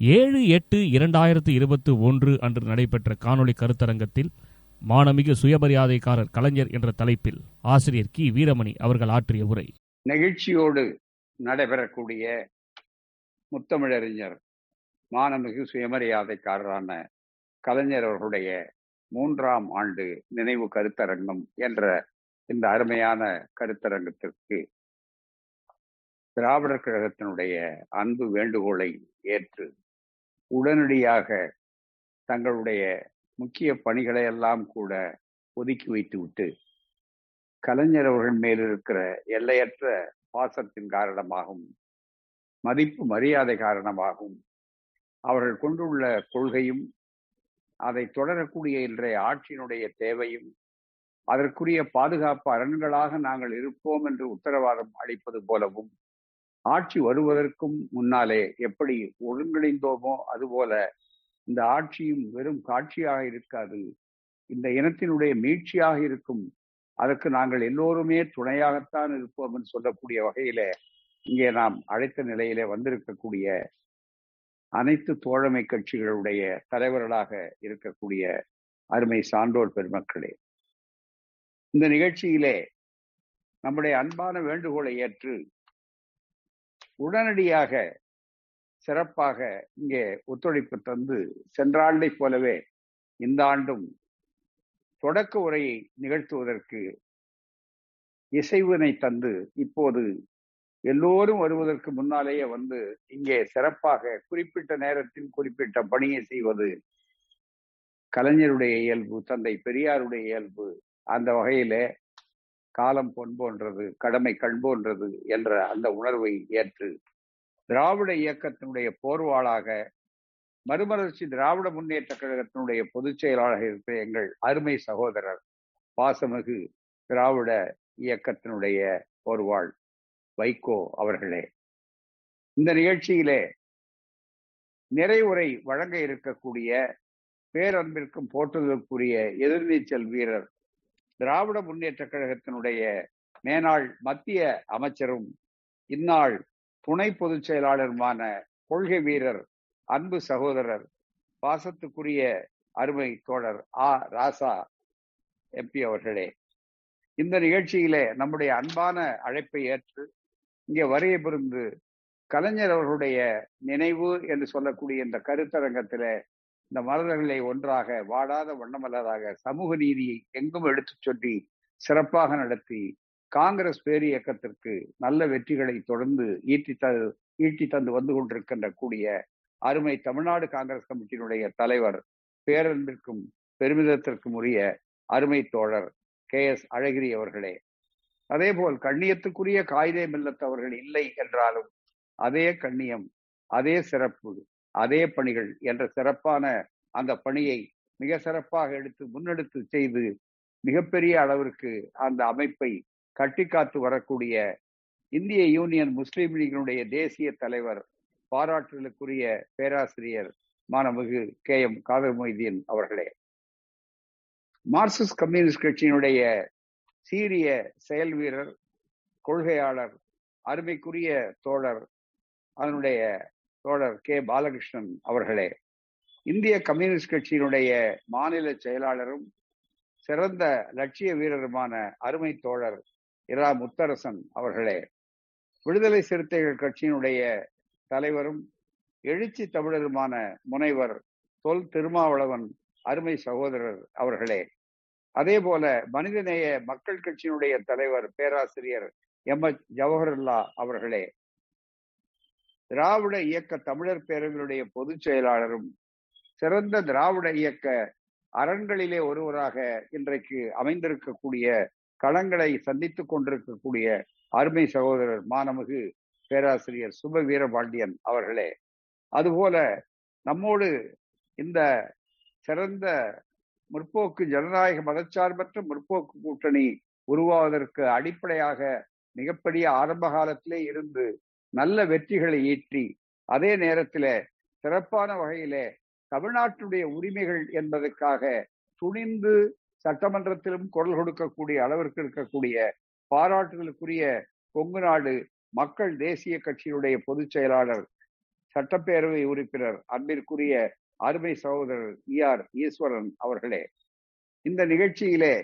ஏழு எட்டு இரண்டாயிரத்து இருபத்து ஒன்று அன்று நடைபெற்ற காணொளி கருத்தரங்கத்தில் மானமிகு சுயமரியாதைக்காரர் கலைஞர் என்ற தலைப்பில் ஆசிரியர் கி. வீரமணி அவர்கள் ஆற்றிய உரை. நெகிழ்ச்சியோடு நடைபெறக்கூடிய முத்தமிழறிஞர் மானமிகு சுயமரியாதைக்காரரான கலைஞர் அவர்களுடைய மூன்றாம் ஆண்டு நினைவு கருத்தரங்கம் என்ற இந்த அருமையான கருத்தரங்கத்திற்கு திராவிடர் கழகத்தினுடைய அன்பு வேண்டுகோளை ஏற்று உடனடியாக தங்களுடைய முக்கிய பணிகளை எல்லாம் கூட ஒதுக்கி வைத்துவிட்டு கலைஞர் அவர்கள் மேல் இருக்கிற எல்லையற்ற பாசத்தின் காரணமாகவும் மதிப்பு மரியாதை காரணமாகவும் அவர்கள் கொண்டுள்ள கொள்கையும் அதை தொடரக்கூடிய இன்றைய ஆட்சியினுடைய தேவையும் அதற்குரிய பாதுகாப்பு அரண்களாக நாங்கள் இருப்போம் என்று உத்தரவாதம் அளிப்பது போலவும் ஆட்சி வருவதற்கும் முன்னாலே எப்படி ஒருங்கிணைந்தோமோ அதுபோல இந்த ஆட்சியும் வெறும் காட்சியாக இருக்காது. இந்த இனத்தினுடைய மீட்சியாக இருக்கும். அதற்கு நாங்கள் எல்லோருமே துணையாகத்தான் இருப்போம் என்று சொல்லக்கூடிய வகையில இங்கே நாம் அழைத்த நிலையிலே வந்திருக்கக்கூடிய அனைத்து தோழமை கட்சிகளுடைய தலைவர்களாக இருக்கக்கூடிய அருமை சான்றோர் பெருமக்களே இந்த நிகழ்ச்சியிலே நம்முடைய அன்பான வேண்டுகோளை ஏற்று உடனடியாக சிறப்பாக இங்கே ஒத்துழைப்பு தந்து சென்ற ஆண்டை போலவே இந்த ஆண்டும் தொடக்க உரையை நிகழ்த்துவதற்கு இசைவினை தந்து இப்போது எல்லோரும் வருவதற்கு முன்னாலேயே வந்து இங்கே சிறப்பாக குறிப்பிட்ட நேரத்தில் குறிப்பிட்ட பணியை செய்வது கலைஞருடைய இயல்பு தந்தை பெரியாருடைய இயல்பு அந்த வகையிலே காலம் பொன்போன்றது கடமை கண்போன்றது என்ற அந்த உணர்வை ஏற்று திராவிட இயக்கத்தினுடைய போர்வாளாக மறுமலர்ச்சி திராவிட முன்னேற்ற கழகத்தினுடைய பொதுச் செயலாளராக இருக்கிற எங்கள் அருமை சகோதரர் பாசமிகு திராவிட இயக்கத்தினுடைய போர்வாள் வைகோ அவர்களே. இந்த நிகழ்ச்சியிலே நிறைவுரை வழங்க இருக்கக்கூடிய பேரன்பிற்கும் போற்றுதலுக்குரிய எதிர்நீச்சல் வீரர் திராவிட முன்னேற்ற கழகத்தினுடைய மேனாள் மத்திய அமைச்சரும் இந்நாள் துணை பொதுச் செயலாளருமான கொள்கை வீரர் அன்பு சகோதரர் பாசத்துக்குரிய அருமை தோழர் ஆ. ராசா எம்பி அவர்களே இந்த நிகழ்ச்சியிலே நம்முடைய அன்பான அழைப்பை ஏற்று இங்கே வரைய புரிந்து கலைஞர் அவர்களுடைய நினைவு என்று சொல்லக்கூடிய இந்த கருத்தரங்கத்திலே இந்த மலர்களை ஒன்றாக வாடாத வண்ணமலராக சமூக நீதியை எங்கும் எடுத்துச் சொல்லி சிறப்பாக நடத்தி காங்கிரஸ் பேரு இயக்கத்திற்கு நல்ல வெற்றிகளை தொடர்ந்து ஈட்டி த ஈட்டி தந்து வந்து கொண்டிருக்கின்ற கூடிய அருமை தமிழ்நாடு காங்கிரஸ் கமிட்டியினுடைய தலைவர் பேரன்பிற்கும் பெருமிதத்திற்கும் உரிய அருமை தோழர் கே எஸ் அழகிரி அவர்களே. அதேபோல் கண்ணியத்துக்குரிய காயிதே மில்லத்தவர்கள் இல்லை என்றாலும் அதே கண்ணியம் அதே சிறப்பு அதே பணிகள் என்ற சிறப்பான அந்த பணியை மிக சிறப்பாக எடுத்து முன்னெடுத்து செய்து மிகப்பெரிய அளவிற்கு அந்த அமைப்பை கட்டி காத்து வரக்கூடிய இந்திய யூனியன் முஸ்லீம் லீகினுடைய தேசிய தலைவர் பாராட்டுதலுக்குரிய பேராசிரியர் மாணமிகு கே. எம். காதர் மொய்தீன் அவர்களே. மார்க்சிஸ்ட் கம்யூனிஸ்ட் கட்சியினுடைய சீரிய செயல் வீரர் கொள்கையாளர் அருமைக்குரிய தோழர் அதனுடைய தோழர் கே. பாலகிருஷ்ணன் அவர்களே இந்திய கம்யூனிஸ்ட் கட்சியினுடைய மாநில செயலாளரும் சிறந்த லட்சிய வீரருமான அருமை தோழர் இரா. முத்தரசன் அவர்களே விடுதலை சிறுத்தைகள் கட்சியினுடைய தலைவரும் எழுச்சி தமிழருமான முனைவர் தொல் திருமாவளவன் அருமை சகோதரர் அவர்களே. அதே போல மனிதநேய மக்கள் கட்சியினுடைய தலைவர் பேராசிரியர் எம். எச். ஜவஹர்லா அவர்களே திராவிட இயக்க தமிழர் பேரவையுடைய பொதுச் செயலாளரும் சிறந்த திராவிட இயக்க அரண்களிலே ஒருவராக இன்றைக்கு அமைந்திருக்கக்கூடிய களங்களை சந்தித்துக் கொண்டிருக்கக்கூடிய அருமை சகோதரர் மானமிகு பேராசிரியர் சுப வீரபாண்டியன் அவர்களே. அதுபோல நம்மோடு இந்த சிறந்த முற்போக்கு ஜனநாயக மதச்சார்பற்ற முற்போக்கு கூட்டணி உருவாவதற்கு அடிப்படையாக மிகப்பெரிய ஆரம்ப காலத்திலே இருந்து நல்ல வெற்றிகளை ஈட்டி அதே நேரத்தில் சிறப்பான வகையிலே தமிழ்நாட்டுடைய உரிமைகள் என்பதற்காக துணிந்து சட்டமன்றத்திலும் குரல் கொடுக்கக்கூடிய அளவிற்கு இருக்கக்கூடிய பாராட்டுதலுக்குரிய கொங்கு நாடு மக்கள் தேசிய கட்சியினுடைய பொதுச் செயலாளர் சட்டப்பேரவை உறுப்பினர் அன்பிற்குரிய அருமை சகோதரர் இ ஆர் ஈஸ்வரன் அவர்களே. இந்த நிகழ்ச்சியிலே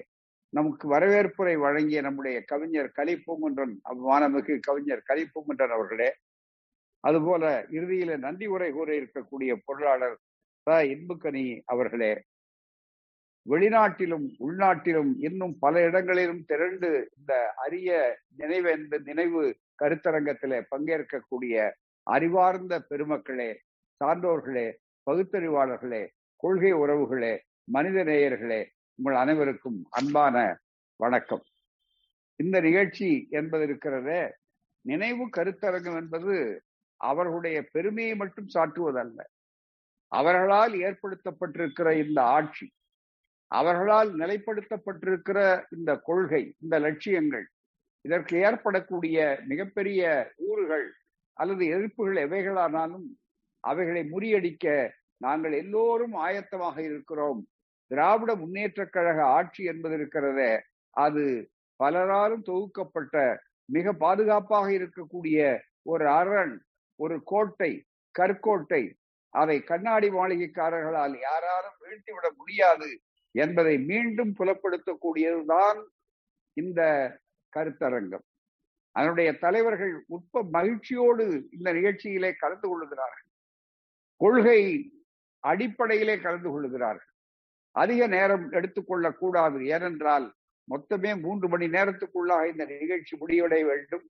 நமக்கு வரவேற்புரை வழங்கிய நம்முடைய கவிஞர் கலிப்பூங்குன்றன் மாணமிகு கவிஞர் கலிப்பூங்குன்றன் அவர்களே அதுபோல இறுதியில நன்றி உரை கூற இருக்கக்கூடிய பொருளாளர் ப இன்புக்கனி அவர்களே வெளிநாட்டிலும் உள்நாட்டிலும் இன்னும் பல இடங்களிலும் திரண்டு இந்த அரிய நினைவு நினைவு கருத்தரங்கத்திலே பங்கேற்கக்கூடிய அறிவார்ந்த பெருமக்களே சான்றோர்களே பகுத்தறிவாளர்களே கொள்கை உறவுகளே மனித நேயர்களே உங்கள் அனைவருக்கும் அன்பான வணக்கம். இந்த நிகழ்ச்சி என்பது இருக்கிறதே நினைவு கருத்தரங்கம் என்பது அவர்களுடைய பெருமையை மட்டும் சாட்டுவதல்ல. அவர்களால் ஏற்படுத்தப்பட்டிருக்கிற இந்த ஆட்சி அவர்களால் நிலைப்படுத்தப்பட்டிருக்கிற இந்த கொள்கை இந்த லட்சியங்கள் இதற்கு ஏற்படக்கூடிய மிகப்பெரிய ஊறுகள் அல்லது எதிர்ப்புகள் எவைகளானாலும் அவைகளை முறியடிக்க நாங்கள் எல்லோரும் ஆயத்தமாக இருக்கிறோம். திராவிட முன்னேற்ற கழக ஆட்சி என்பது இருக்கிறதே அது பலராலும் தொகுக்கப்பட்ட மிக பாதுகாப்பாக இருக்கக்கூடிய ஒரு அரண் ஒரு கோட்டை கற்கோட்டை அதை கண்ணாடி மாளிகைக்காரர்களால் யாராலும் வீழ்த்திவிட முடியாது என்பதை மீண்டும் புலப்படுத்தக்கூடியதுதான் இந்த கருத்தரங்கம். அதனுடைய தலைவர்கள் உட்ப மகிழ்ச்சியோடு இந்த நிகழ்ச்சியிலே கலந்து கொள்ளுகிறார்கள். கொள்கை அடிப்படையிலே கலந்து கொள்ளுகிறார்கள். அதிக நேரம் எடுத்துக்கொள்ளக்கூடாது. ஏனென்றால் மொத்தமே மூன்று மணி நேரத்துக்குள்ளாக இந்த நிகழ்ச்சி முடிவடைய வேண்டும்.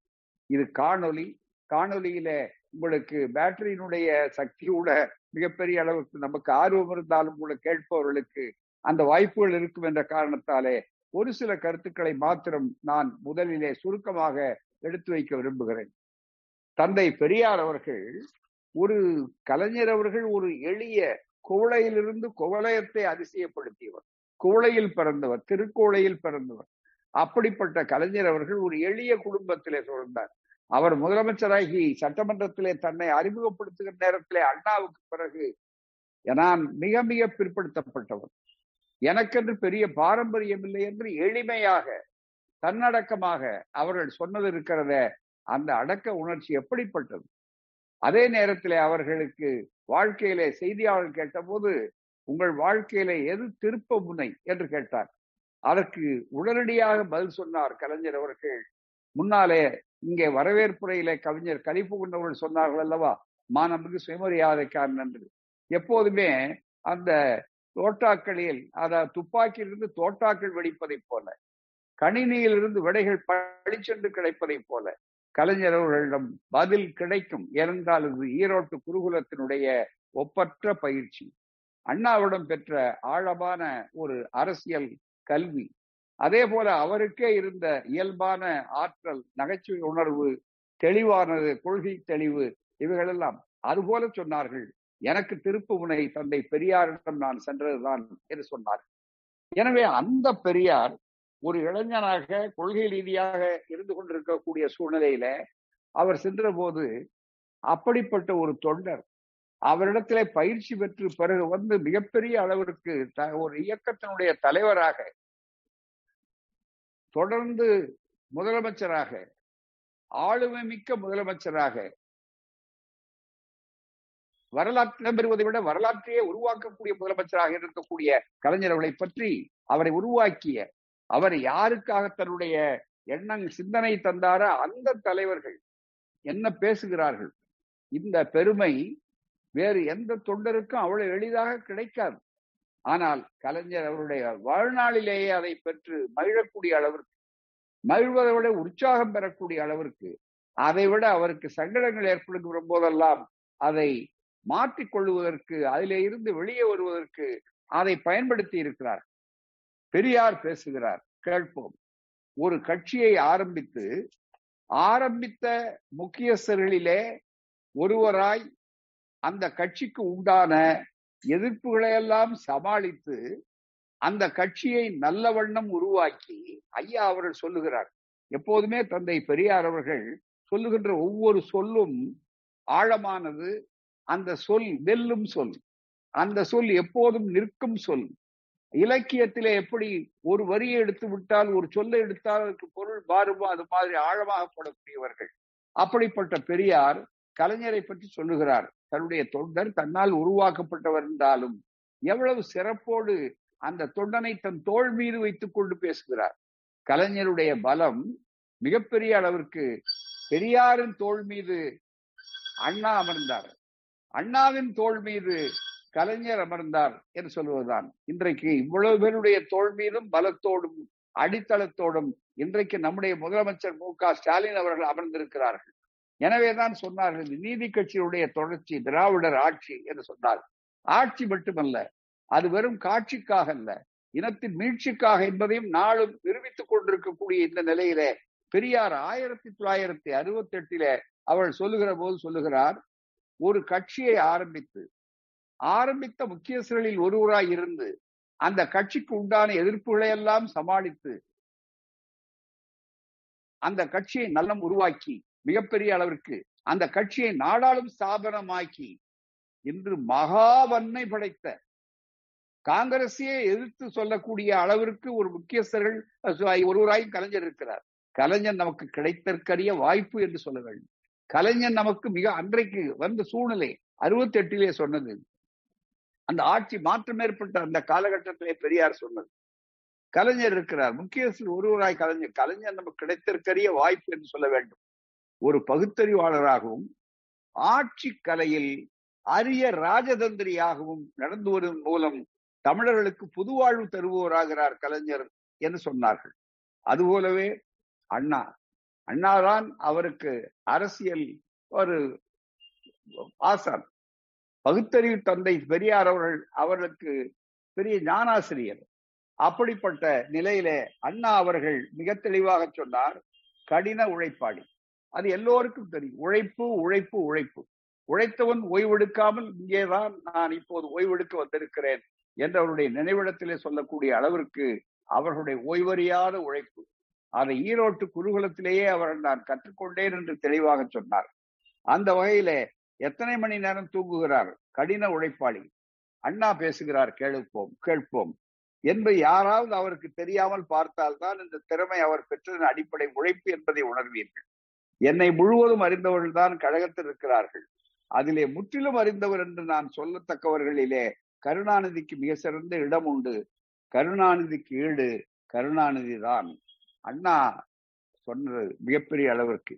இது காணொலி காணொலியில உங்களுக்கு பேட்டரியினுடைய சக்தியோட மிகப்பெரிய அளவுக்கு நமக்கு ஆர்வம் இருந்தாலும் கூட கேட்பவர்களுக்கு அந்த வாய்ப்புகள் இருக்கும் என்ற காரணத்தாலே ஒரு சில கருத்துக்களை மாத்திரம் நான் முதலிலே சுருக்கமாக எடுத்து வைக்க விரும்புகிறேன். தந்தை பெரியார் அவர்கள் ஒரு கலைஞர் அவர்கள் ஒரு எளிய குவளையிலிருந்து குவளையத்தை அதிசயப்படுத்தியவர். குவளையில் பிறந்தவர் திருக்கோளையில் பிறந்தவர். அப்படிப்பட்ட கலைஞர் அவர்கள் ஒரு எளிய குடும்பத்திலே சுழந்தார் அவர் முதலமைச்சராகி சட்டமன்றத்திலே தன்னை அறிமுகப்படுத்துகிற நேரத்திலே அண்ணாவுக்கு பிறகு நான் மிக மிக பிற்படுத்தப்பட்டவர். எனக்கென்று பெரிய பாரம்பரியம் இல்லை என்று எளிமையாக தன்னடக்கமாக அவர்கள் சொன்னது இருக்கிறத அந்த அடக்க உணர்ச்சி எப்படிப்பட்டது? அதே நேரத்தில் அவர்களுக்கு வாழ்க்கையிலே செய்தியாளர் கேட்டபோது உங்கள் வாழ்க்கையில எது திருப்ப முனை? என்று கேட்டார். அதற்கு உடனடியாக பதில் சொன்னார் கலைஞர் அவர்கள். முன்னாலே இங்கே வரவேற்புரையில கவிஞர் கலிப்பு கொண்டவர்கள் சொன்னார்கள் அல்லவா மாணவனுக்கு சுயமரியாதைக்காரன் என்று. எப்போதுமே அந்த தோட்டாக்களில் அதாவது துப்பாக்கியிலிருந்து தோட்டாக்கள் வெடிப்பதைப் போல கணினியிலிருந்து விடைகள் பழிச்சென்று கிடைப்பதைப் போல கலைஞர் அவர்களிடம் பதில் கிடைக்கும். ஏனென்றால் இது ஈரோட்டு குருகுலத்தினுடைய ஒப்பற்ற பயிற்சி. அண்ணாவிடம் பெற்ற ஆழமான ஒரு அரசியல் கல்வி. அதே போல அவருக்கே இருந்த இயல்பான ஆற்றல் நகைச்சுவை உணர்வு தெளிவானது கொள்கை தெளிவு இவைகளெல்லாம் அதுபோல சொன்னார்கள். எனக்கு திருப்பு முனை தந்தை பெரியாரிடம் நான் சென்றதுதான் என்று சொன்னார் எனவே அந்த பெரியார் ஒரு இளைஞனாக கொள்கை ரீதியாக இருந்து கொண்டிருக்கக்கூடிய சூழ்நிலையில அவர் சென்ற போது அப்படிப்பட்ட ஒரு தொண்டர் அவரிடத்துல பயிற்சி பெற்று பிறகு வந்து மிகப்பெரிய அளவிற்கு ஒரு இயக்கத்தினுடைய தலைவராக தொடர்ந்து முதலமைச்சராக ஆளுமை மிக்க முதலமைச்சராக வரலாற்று பெறுவதை விட வரலாற்றையே உருவாக்கக்கூடிய முதலமைச்சராக இருக்கக்கூடிய கலைஞர்களை பற்றி அவரை உருவாக்கிய அவர் யாருக்காக தன்னுடைய எண்ணங் சிந்தனை தந்தார அந்த தலைவர்கள் என்ன பேசுகிறார்கள்? இந்த பெருமை வேறு எந்த தொண்டருக்கும் அவ்வளவு எளிதாக கிடைக்காது. ஆனால் கலைஞர் அவருடைய வாழ்நாளிலேயே அதை பெற்று மகிழக்கூடிய அளவிற்கு மகிழ்வதை விட உற்சாகம் பெறக்கூடிய அளவிற்கு அதை விட அவருக்கு சங்கடங்கள் ஏற்படுகிற போதெல்லாம் அதை மாற்றிக் கொள்வதற்கு அதிலே இருந்து வெளியே வருவதற்கு அதை பயன்படுத்தி இருக்கிறார். பெரியார் பேசுகிறார் கேட்போம். ஒரு கட்சியை ஆரம்பித்து ஆரம்பித்த முக்கியஸ்தர்களிலே ஒருவராய் அந்த கட்சிக்கு உண்டான எதிர்ப்புகளையெல்லாம் சமாளித்து அந்த கட்சியை நல்ல வண்ணம் உருவாக்கி ஐயா அவர்கள் சொல்லுகிறார். எப்போதுமே தந்தை பெரியார் அவர்கள் சொல்லுகின்ற ஒவ்வொரு சொல்லும் ஆழமானது. அந்த சொல் வெல்லும் சொல். அந்த சொல் எப்போதும் நிற்கும் சொல். இலக்கியத்திலே எப்படி ஒரு வரியை எடுத்து விட்டால் ஒரு சொல்லை எடுத்தால் அதற்கு பொருள் மாறுமோ அது மாதிரி ஆழமாக போடக்கூடியவர்கள் அப்படிப்பட்ட பெரியார் கலைஞரை பற்றி சொல்லுகிறார். தன்னுடைய தொண்டர் தன்னால் உருவாக்கப்பட்டவர் என்றாலும் எவ்வளவு சிறப்போடு அந்த தொண்டனை தன் தோள் மீது வைத்துக் கொண்டு பேசுகிறார். கலைஞருடைய பலம் மிகப்பெரிய அளவிற்கு பெரியாரின் தோள் மீது அண்ணா அமர்ந்தார். அண்ணாவின் தோள் மீது கலைஞர் அமர்ந்தார் என்று சொல்வதுதான். இன்றைக்கு இவ்வளவு பேருடைய தோல் மீதும் பலத்தோடும் அடித்தளத்தோடும் இன்றைக்கு நம்முடைய முதலமைச்சர் மு க ஸ்டாலின் அவர்கள் அமர்ந்திருக்கிறார்கள். எனவேதான் சொன்னார்கள் நீதி கட்சியுடைய தொடர்ச்சி திராவிடர் ஆட்சி என்று சொன்னார். ஆட்சி மட்டுமல்ல அது வெறும் காட்சிக்காக அல்ல இனத்தின் மீட்சிக்காக என்பதையும் நாளும் நிரூபித்துக் கொண்டிருக்கக்கூடிய இந்த நிலையிலே பெரியார் ஆயிரத்தி தொள்ளாயிரத்தி அறுபத்தி எட்டில அவள் சொல்லுகிற போது சொல்லுகிறார் ஒரு கட்சியை ஆரம்பித்து ஆரம்பித்த முக்கியஸ்தர்களில் ஒருவராய் இருந்து அந்த கட்சிக்கு உண்டான எதிர்ப்புகளை எல்லாம் சமாளித்து அந்த கட்சியை நல்லம் உருவாக்கி மிகப்பெரிய அளவிற்கு அந்த கட்சியை நாடாளும் ஸ்தாபனமாக்கி இன்று மகாவன்மை படைத்த காங்கிரஸையே எதிர்த்து சொல்லக்கூடிய அளவிற்கு ஒரு முக்கியஸ்தர்கள் ஒருவராயும் கலைஞர் இருக்கிறார். கலைஞர் நமக்கு கிடைத்தற்கரிய வாய்ப்பு என்று சொல்ல வேண்டும். கலைஞர் நமக்கு மிக அன்றைக்கு வந்த சூழ்நிலை அறுபத்தி எட்டிலே சொன்னது. அந்த ஆட்சி மாற்றம் ஏற்பட்ட அந்த காலகட்டத்திலே பெரியார் சொன்னது கலைஞர் இருக்கிறார். முக்கியஸ்தர் ஒருவராய் கலைஞர். கலைஞர் நமக்கு கிடைத்திருக்கரிய வாய்ப்பு என்று சொல்ல வேண்டும். ஒரு பகுத்தறிவாளராகவும் ஆட்சி கலையில் அரிய ராஜதந்திரியாகவும் நடந்து வரும் மூலம் தமிழர்களுக்கு புது வாழ்வு தருவோராகிறார் கலைஞர் என்று சொன்னார்கள். அதுபோலவே அண்ணா. அண்ணாதான் அவருக்கு அரசியல் ஒரு ஆசான். பகுத்தறிவு தந்தை பெரியார் அவர்கள் அவர்களுக்கு பெரிய ஞானாசிரியர். அப்படிப்பட்ட நிலையில அண்ணா அவர்கள் மிக தெளிவாக சொன்னார் கடின உழைப்பாளி. அது எல்லோருக்கும் தெரியும். உழைப்பு உழைப்பு உழைப்பு. உழைத்தவன் ஓய்வெடுக்காமல் இங்கேதான் நான் இப்போது ஓய்வெடுக்க வந்திருக்கிறேன் என்றவருடைய நினைவிடத்திலே சொல்லக்கூடிய அளவிற்கு அவர்களுடைய ஓய்வறியாத உழைப்பு. அதை ஈரோட்டு குருகுலத்திலேயே அவர்கள் நான் கற்றுக்கொண்டேன் என்று தெளிவாக சொன்னார். அந்த வகையில எத்தனை மணி நேரம் தூங்குகிறார்? கடின உழைப்பாளி. அண்ணா பேசுகிறார் கேட்போம் கேட்போம். என்பது யாராவது அவருக்கு தெரியாமல் பார்த்தால்தான் இந்த திறமை அவர் பெற்றதன் அடிப்படை உழைப்பு என்பதை உணர்வீர்கள். என்னை முழுவதும் அறிந்தவர்கள் தான் கழகத்தில் இருக்கிறார்கள். அதிலே முற்றிலும் அறிந்தவர் என்று நான் சொல்லத்தக்கவர்களிலே கருணாநிதிக்கு மிக சிறந்த இடம் உண்டு. கருணாநிதிக்கு ஈடு கருணாநிதி தான். அண்ணா சொன்னது மிகப்பெரிய அளவிற்கு.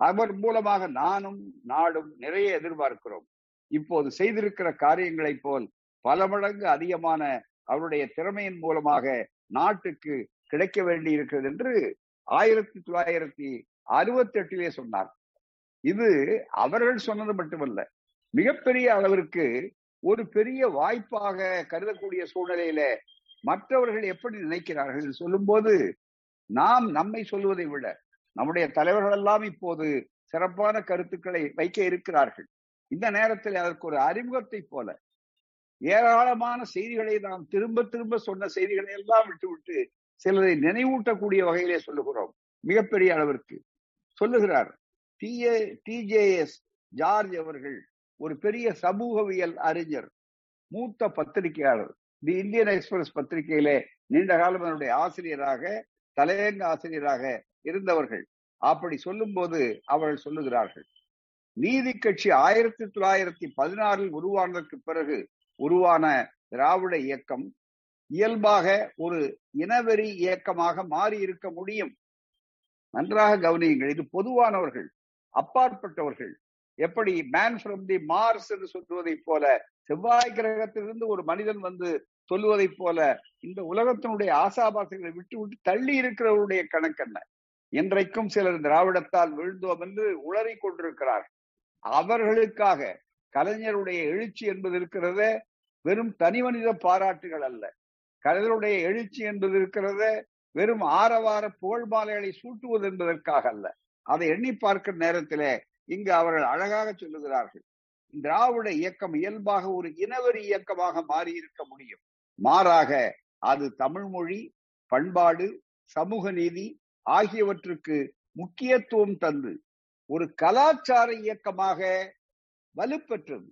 அவர் மூலமாக நானும் நாடும் நிறைய எதிர்பார்க்கிறோம். இப்போது செய்திருக்கிற காரியங்களை போல் பல மடங்கு அதிகமான அவருடைய திறமையின் மூலமாக நாட்டுக்கு கிடைக்க வேண்டி இருக்கிறது என்று ஆயிரத்தி தொள்ளாயிரத்தி அறுபத்தி எட்டிலே சொன்னார். இது அவர்கள் சொன்னது மட்டுமல்ல மிகப்பெரிய அளவிற்கு ஒரு பெரிய வாய்ப்பாக கருதக்கூடிய சூழ்நிலையில மற்றவர்கள் எப்படி நினைக்கிறார்கள் சொல்லும் போது நாம் நம்மை சொல்வதை விட நம்முடைய தலைவர்கள் எல்லாம் இப்போது சிறப்பான கருத்துக்களை வைக்க இருக்கிறார்கள். இந்த நேரத்தில் அதற்கு ஒரு அறிமுகத்தை போல ஏராளமான செய்திகளை நாம் திரும்ப திரும்ப சொன்ன செய்திகளை எல்லாம் விட்டுவிட்டு சிலரை நினைவூட்டக்கூடிய வகையிலே சொல்லுகிறோம். மிகப்பெரிய அளவிற்கு. சொல்லுகிறார் டிஏ டிஜேஎஸ் ஜார்ஜ் அவர்கள் ஒரு பெரிய சமூகவியல் அறிஞர் மூத்த பத்திரிகையாளர். தி இந்தியன் எக்ஸ்பிரஸ் பத்திரிகையிலே நீண்ட காலம் என்னுடைய ஆசிரியராக தலையங்க ஆசிரியராக இருந்தவர்கள். அப்படி சொல்லும்போது அவர்கள் சொல்லுகிறார்கள் நீதி கட்சி ஆயிரத்தி தொள்ளாயிரத்தி பதினாறில் உருவானதற்கு பிறகு உருவான திராவிட இயக்கம் இயல்பாக ஒரு இனவெறி இயக்கமாக மாறி இருக்க முடியும். நன்றாக கவனியுங்கள் இது பொதுவானவர்கள் அப்பாற்பட்டவர்கள். எப்படி மேன் ஃப்ரம் தி மார்ஸ் என்று சொல்வதை போல செவ்வாய் கிரகத்திலிருந்து ஒரு மனிதன் வந்து சொல்லுவதை போல இந்த உலகத்தினுடைய ஆசாபாசங்களை விட்டு விட்டு தள்ளி இருக்கிறவருடைய கணக்கென்ன? இன்றைக்கும் சிலர் திராவிடத்தால் விழுந்தோம் என்று உளறி கொண்டிருக்கிறார். அவர்களுக்காக கலைஞருடைய எழுச்சி என்பது இருக்கிறத வெறும் தனி மனித பாராட்டுகள் அல்ல. கலைஞருடைய எழுச்சி என்பது இருக்கிறத வெறும் ஆரவார புகழ் மாலைகளை சூட்டுவது என்பதற்காக அல்ல. அதை எண்ணி பார்க்கிற நேரத்திலே இங்கு அவர்கள் அழகாக சொல்லுகிறார்கள். திராவிட இயக்கம் இயல்பாக ஒரு இனவெறி இயக்கமாக மாறி இருக்க முடியும். மாறாக அது தமிழ் மொழி பண்பாடு சமூக நீதி ஆகியவற்றுக்கு முக்கியத்துவம் தந்து ஒரு கலாச்சார இயக்கமாக வலுப்பெற்றது.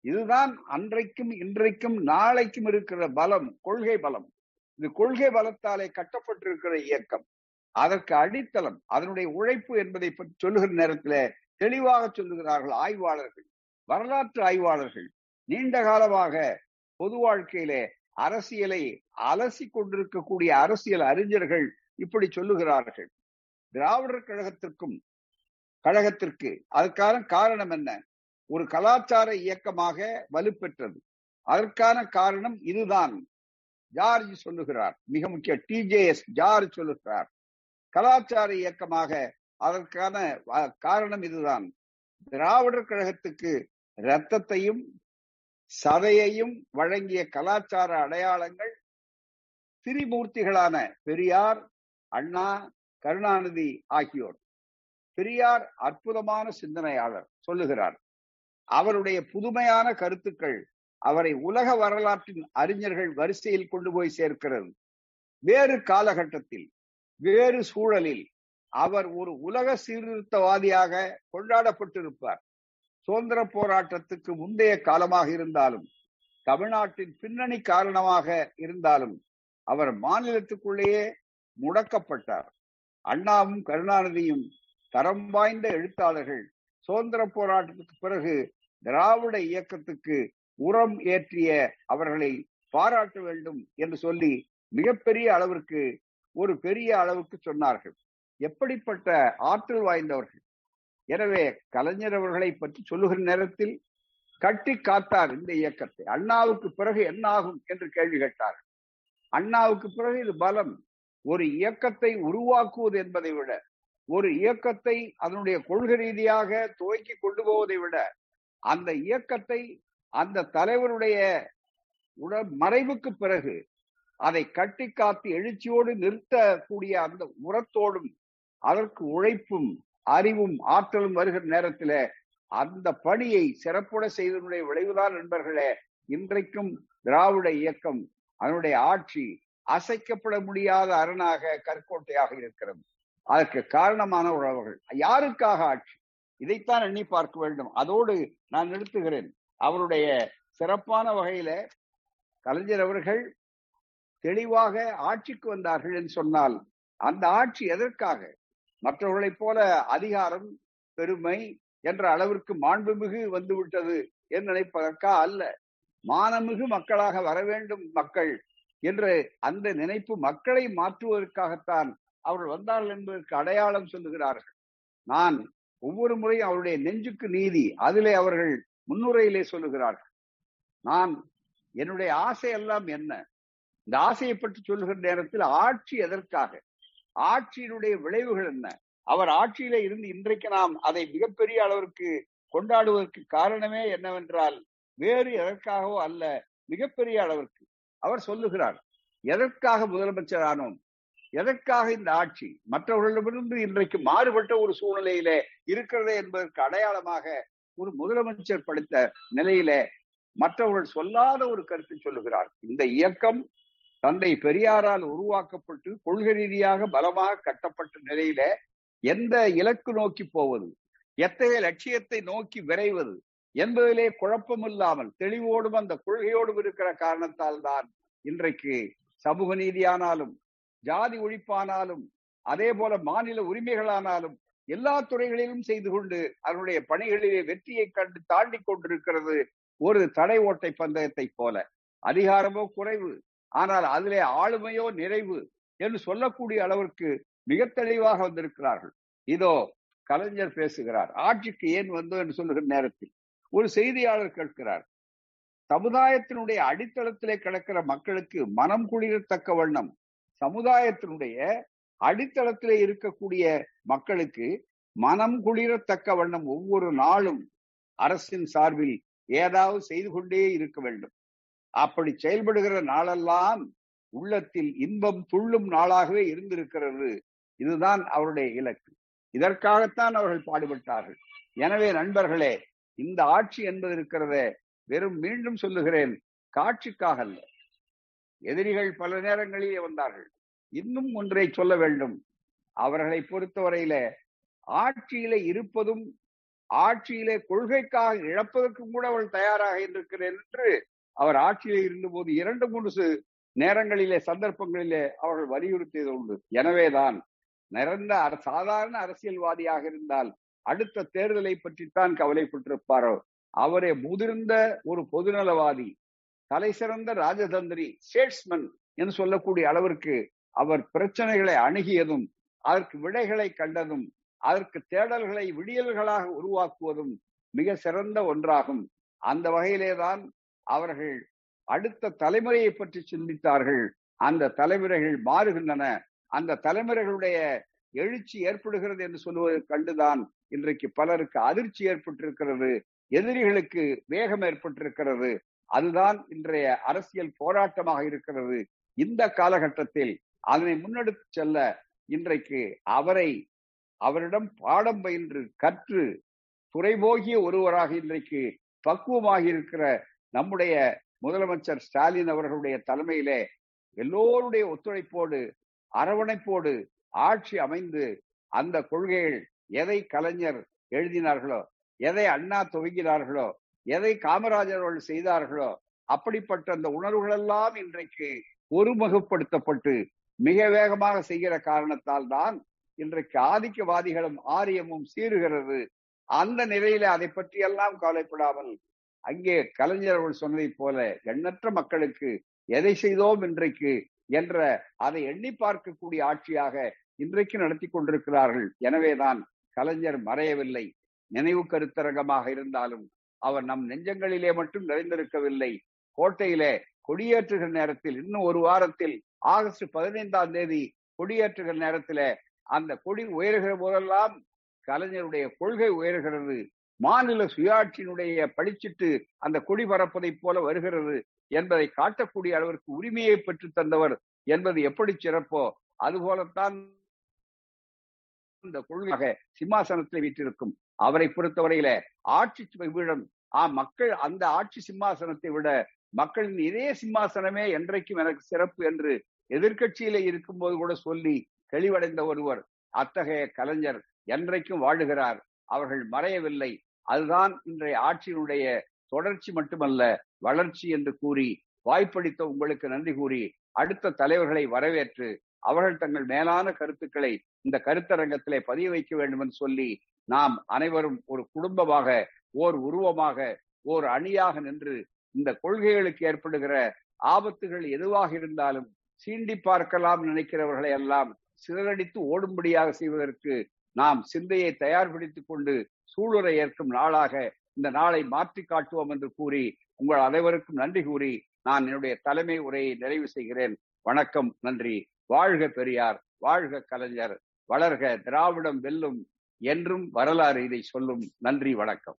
இதுதான் அன்றைக்கும் இன்றைக்கும் நாளைக்கும் இருக்கிற பலம் கொள்கை பலம். இது கொள்கை பலத்தாலே கட்டப்பட்டிருக்கிற இயக்கம். அதற்கு அடித்தளம் அதனுடைய உழைப்பு என்பதை பற்றி சொல்லுகிற நேரத்தில் தெளிவாக சொல்லுகிறார்கள் ஆய்வாளர்கள் வரலாற்று ஆய்வாளர்கள். நீண்ட காலமாக பொது வாழ்க்கையிலே அரசியலை அலசி கொண்டிருக்கக்கூடிய அரசியல் அறிஞர்கள் இப்படி சொல்லுகிறார்கள். திராவிடர் கழகத்திற்கும் கழகத்திற்கு அதற்கான காரணம் என்ன? ஒரு கலாச்சார இயக்கமாக வலுப்பெற்றது. அதற்கான காரணம் இதுதான். ஜார்ஜ் சொல்லுகிறார் மிக முக்கிய டிஜேஎஸ் ஜார்ஜ் சொல்லுகிறார் கலாச்சார இயக்கமாக அதற்கான காரணம் இதுதான். திராவிடர் கழகத்துக்கு இரத்தத்தையும் சதையையும் வழங்கிய கலாச்சார அடையாளங்கள் திரிமூர்த்திகளான பெரியார் அண்ணா கருணாநிதி ஆகியோர். பெரியார் அற்புதமான சிந்தனையாளர் சொல்லுகிறார். அவருடைய புதுமையான கருத்துக்கள் அவரை உலக வரலாற்றின் அறிஞர்கள் வரிசையில் கொண்டு போய் சேர்க்கிறது. வேறு காலகட்டத்தில் வேறு சூழலில் அவர் ஒரு உலக சீர்திருத்தவாதியாக கொண்டாடப்பட்டிருப்பார். சுதந்திர போராட்டத்துக்கு முந்தைய காலமாக இருந்தாலும் தமிழ்நாட்டின் பின்னணி காரணமாக இருந்தாலும் அவர் மாநிலத்துக்குள்ளேயே முடக்கப்பட்டார். அண்ணாவும் கருணாநிதியும் தரம் வாய்ந்த எழுத்தாளர்கள். சுதந்திர போராட்டத்துக்கு பிறகு திராவிட இயக்கத்துக்கு உரம் ஏற்றிய அவர்களை பாராட்ட வேண்டும் என்று சொல்லி மிகப்பெரிய அளவிற்கு ஒரு பெரிய அளவுக்கு சொன்னார்கள். எப்படிப்பட்ட ஆற்றல் வாய்ந்தவர்கள்? எனவே கலைஞர் அவர்களை பற்றி சொல்லுகிற நேரத்தில் கட்டி காத்தார் இந்த இயக்கத்தை. அண்ணாவுக்கு பிறகு என்ன ஆகும் என்று கேள்வி கேட்டார் அண்ணாவுக்கு பிறகு இது பலம். ஒரு இயக்கத்தை உருவாக்குவது என்பதை விட ஒரு இயக்கத்தை அதனுடைய கொள்கை ரீதியாக துவக்கி கொண்டு போவதை விட அந்த இயக்கத்தை அந்த தலைவருடைய உட மறைவுக்கு பிறகு அதை கட்டி காத்து எழுச்சியோடு நிறுத்தக்கூடிய அந்த உரத்தோடும் அதற்கு உழைப்பும் அறிவும் ஆற்றலும் வருகிற நேரத்தில் அந்த பணியை சிறப்புட செய்தனுடைய விளைவுதான் நண்பர்களே இன்றைக்கும் திராவிட இயக்கம் அதனுடைய ஆட்சி அசைக்கப்பட முடியாத அரணாக கற்கோட்டையாக இருக்கிறது. அதற்கு காரணமான உறவுகள். யாருக்காக ஆட்சி? இதைத்தான் எண்ணி பார்க்க வேண்டும். அதோடு நான் நிறுத்துகிறேன். அவருடைய சிறப்பான வகையில கலைஞர் அவர்கள் தெளிவாக ஆட்சிக்கு வந்தார்கள் என்று சொன்னால் அந்த ஆட்சி எதற்காக? மற்றவர்களைப் போல அதிகாரம் பெருமை என்ற அளவிற்கு மாண்புமிகு வந்துவிட்டது என்று நினைப்பதற்கா அல்ல. மானமிகு மக்களாக வர வேண்டும் மக்கள். என்ற அந்த நினைப்பு மக்களை மாற்றுவதற்காகத்தான் அவர்கள் வந்தார்கள் என்பதற்கு அடையாளம் சொல்லுகிறார்கள். நான் ஒவ்வொரு முறையும் அவருடைய நெஞ்சுக்கு நீதி அதிலே அவர்கள் முன்னுரையிலே சொல்லுகிறார்கள். நான் என்னுடைய ஆசை எல்லாம் என்ன? இந்த ஆசையை பற்றி சொல்லுகிற நேரத்தில் ஆட்சி எதற்காக? ஆட்சியினுடைய விளைவுகள் என்ன? அவர் ஆட்சியில இருந்து இன்றைக்கு நாம் அதை மிகப்பெரிய அளவிற்கு கொண்டாடுவதற்கு காரணமே என்னவென்றால் வேறு எதற்காகவோ அல்ல மிகப்பெரிய அளவிற்கு. அவர் சொல்லுகிறார் எதற்காக முதலமைச்சர் ஆனோம் எதற்காக இந்த ஆட்சி? மற்றவர்களிடமிருந்து இன்றைக்கு மாறுபட்ட ஒரு சூழ்நிலையில இருக்கிறதே என்பதற்கு அடையாளமாக ஒரு முதலமைச்சர் படித்த நிலையில மற்றவர்கள் சொல்லாத ஒரு கருத்தை சொல்லுகிறார். இந்த இயக்கம் தந்தை பெரியாரால் உருவாக்கப்பட்டு கொள்கை ரீதியாக பலமாக கட்டப்பட்ட நிலையில எந்த இலக்கு நோக்கி போவது? எத்தகைய லட்சியத்தை நோக்கி விரைவது? என்பதிலே குழப்பமில்லாமல் தெளிவோடும் அந்த கொள்கையோடும் இருக்கிற காரணத்தால் தான் இன்றைக்கு சமூக நீதியானாலும் ஜாதி ஒழிப்பானாலும் அதே போல மாநில உரிமைகளானாலும் எல்லா துறைகளிலும் செய்து கொண்டு அதனுடைய பணிகளிலே வெற்றியை கண்டு தாண்டி கொண்டிருக்கிறது ஒரு தடை ஓட்டை பந்தயத்தை போல. அதிகாரமோ குறைவு ஆனால் அதிலே ஆளுமையோ நிறைவு என்று சொல்லக்கூடிய அளவிற்கு மிக தெளிவாக வந்திருக்கிறார்கள். இதோ கலைஞர் பேசுகிறார் ஆட்சிக்கு ஏன் வந்தோம் என்று சொல்லுகிற நேரத்தில். ஒரு செய்தியாளர் கேட்கிறார். சமுதாயத்தினுடைய அடித்தளத்திலே கிடக்கிற மக்களுக்கு மனம் குளிரத்தக்க வண்ணம் சமுதாயத்தினுடைய அடித்தளத்திலே இருக்கக்கூடிய மக்களுக்கு மனம் குளிரத்தக்க வண்ணம் ஒவ்வொரு நாளும் அரசின் சார்பில் ஏதாவது செய்து கொண்டே இருக்க வேண்டும். அப்படி செயல்படுகிற நாளெல்லாம் உள்ளத்தில் இன்பம் துள்ளும் நாளாகவே இருந்திருக்கிறது. இதுதான் அவருடைய இலக்கு. இதற்காகத்தான் அவர்கள் பாடுபட்டார்கள். எனவே நண்பர்களே இந்த ஆட்சி என்பது இருக்கிறதே வெறும் மீண்டும் சொல்லுகிறேன் காட்சிக்காக அல்ல. எதிரிகள் பல நேரங்களிலே வந்தார்கள். இன்னும் ஒன்றை சொல்ல வேண்டும். அவர்களை பொறுத்தவரையில ஆட்சியில இருப்பதும் ஆட்சியிலே கொள்கைக்காக இழப்பதற்கும் கூட அவள் தயாராக இருக்கிறேன் என்று அவர் ஆட்சியிலே இருந்தபோது இரண்டு மூன்று நேரங்களிலே சந்தர்ப்பங்களிலே அவர்கள் வலியுறுத்தியது உண்டு. எனவேதான் நிறந்த சாதாரண அரசியல்வாதியாக இருந்தால் அடுத்த தேர்தலை பற்றித்தான் கவலைப்பட்டிருப்பாரோ? அவரே முதிர்ந்த ஒரு பொதுநலவாதி தலை சிறந்த ராஜதந்திரி ஸ்டேட்ஸ்மன் என்று சொல்லக்கூடிய அளவிற்கு அவர் பிரச்சனைகளை அணுகியதும் அதற்கு விடைகளை கண்டதும் அதற்கு தேடல்களை விடியல்களாக உருவாக்குவதும் மிக சிறந்த ஒன்றாகும். அந்த வகையிலேதான் அவர்கள் அடுத்த தலைமுறையை பற்றி சிந்தித்தார்கள். அந்த தலைமுறைகள் மாறுகின்றன. அந்த தலைமுறைகளுடைய எழுச்சி ஏற்படுகிறது என்று சொல்லுவதை கண்டுதான் இன்றைக்கு பலருக்கு அதிர்ச்சி ஏற்பட்டிருக்கிறது எதிரிகளுக்கு வேகம் ஏற்பட்டிருக்கிறது. அதுதான் இன்றைய அரசியல் போராட்டமாக இருக்கிறது. இந்த காலகட்டத்தில் அதனை முன்னெடுத்து செல்ல இன்றைக்கு அவரை அவரிடம் பாடம் பயின்று கற்று துறைபோகிய ஒருவராக இன்றைக்கு பக்குவமாக இருக்கிற நம்முடைய முதலமைச்சர் ஸ்டாலின் அவர்களுடைய தலைமையிலே எல்லோருடைய ஒத்துழைப்போடு அரவணைப்போடு ஆட்சி அமைந்து அந்த கொள்கைகள் எதை கலைஞர் எழுதினார்களோ எதை அண்ணா துவங்கினார்களோ எதை காமராஜர் அவர்கள் செய்தார்களோ அப்படிப்பட்ட அந்த உணர்வுகள் எல்லாம் இன்றைக்கு ஒருமுகப்படுத்தப்பட்டு மிக வேகமாக செய்கிற காரணத்தால் தான் இன்றைக்கு ஆதிக்கவாதிகளும் ஆரியமும் சீருகிறது அந்த நிலையில அதை பற்றி எல்லாம் கவலைப்படாமல் அங்கே கலைஞர் அவர்கள் சொன்னதை போல எண்ணற்ற மக்களுக்கு எதை செய்தோம் இன்றைக்கு என்ற அதை எண்ணி பார்க்கக்கூடிய ஆட்சியாக இன்றைக்கு நடத்தி கொண்டிருக்கிறார்கள். எனவேதான் கலைஞர் மறையவில்லை. நினைவு கருத்தரங்கமாக இருந்தாலும் அவர் நம் நெஞ்சங்களிலே மட்டும் நிறைந்திருக்கவில்லை. கோட்டையிலே கொடியேற்றுகிற நேரத்தில் இன்னும் ஒரு வாரத்தில் ஆகஸ்ட் பதினைந்தாம் தேதி கொடியேற்றுகிற நேரத்தில் அந்த கொடி உயர்கிற போதெல்லாம் கலைஞருடைய கொள்கை உயர்கிறது. மாநில சுயாட்சியினுடைய படிச்சிட்டு அந்த கொடி பறப்பதைப் போல வருகிறது என்பதை காட்டக்கூடிய அளவிற்கு உரிமையை பெற்று தந்தவர் என்பது எப்படி சிறப்போ? அதுபோலத்தான் இந்த கொள்கையாக சிம்மாசனத்தில் வீற்றிருக்கும் அவரை பொறுத்தவரையில ஆட்சி வீடம் ஆ மக்கள் அந்த ஆட்சி சிம்மாசனத்தை விட மக்களின் இதே சிம்மாசனமே என்றைக்கும் எனக்கு சிறப்பு என்று எதிர்கட்சியில இருக்கும்போது கூட சொல்லி தெளிவடைந்த ஒருவர் அத்தகைய கலைஞர் என்றைக்கும் வாழுகிறார். அவர்கள் மறையவில்லை. அதுதான் இன்றைய ஆட்சியினுடைய தொடர்ச்சி மட்டுமல்ல வளர்ச்சி என்று கூறி வாய்ப்பளித்த உங்களுக்கு நன்றி கூறி அடுத்த தலைவர்களை வரவேற்று அவர்கள் தங்கள் மேலான கருத்துக்களை இந்த கருத்தரங்கத்திலே பதிய வைக்க வேண்டும் என்று சொல்லி நாம் அனைவரும் ஒரு குடும்பமாக ஓர் உருவமாக ஓர் அணியாக நின்று இந்த கொள்கைகளுக்கு ஏற்படுகிற ஆபத்துகள் எதுவாக இருந்தாலும் சீண்டி பார்க்கலாம் நினைக்கிறவர்களை எல்லாம் சிதறடித்து ஓடும்படியாக செய்வதற்கு நாம் சிந்தையை தயார்படுத்திக் கொண்டு சூளுரை ஏற்கும் நாளாக இந்த நாளை மாற்றி காட்டுவோம் என்று கூறி உங்கள் அனைவருக்கும் நன்றி கூறி நான் என்னுடைய தலைமை உரையை நிறைவு செய்கிறேன். வணக்கம் நன்றி. வாழ்க பெரியார் வாழ்க கலைஞர் வளர்க திராவிடம் வெல்லும் என்றும் வரலாறு இதை சொல்லும். நன்றி வணக்கம்.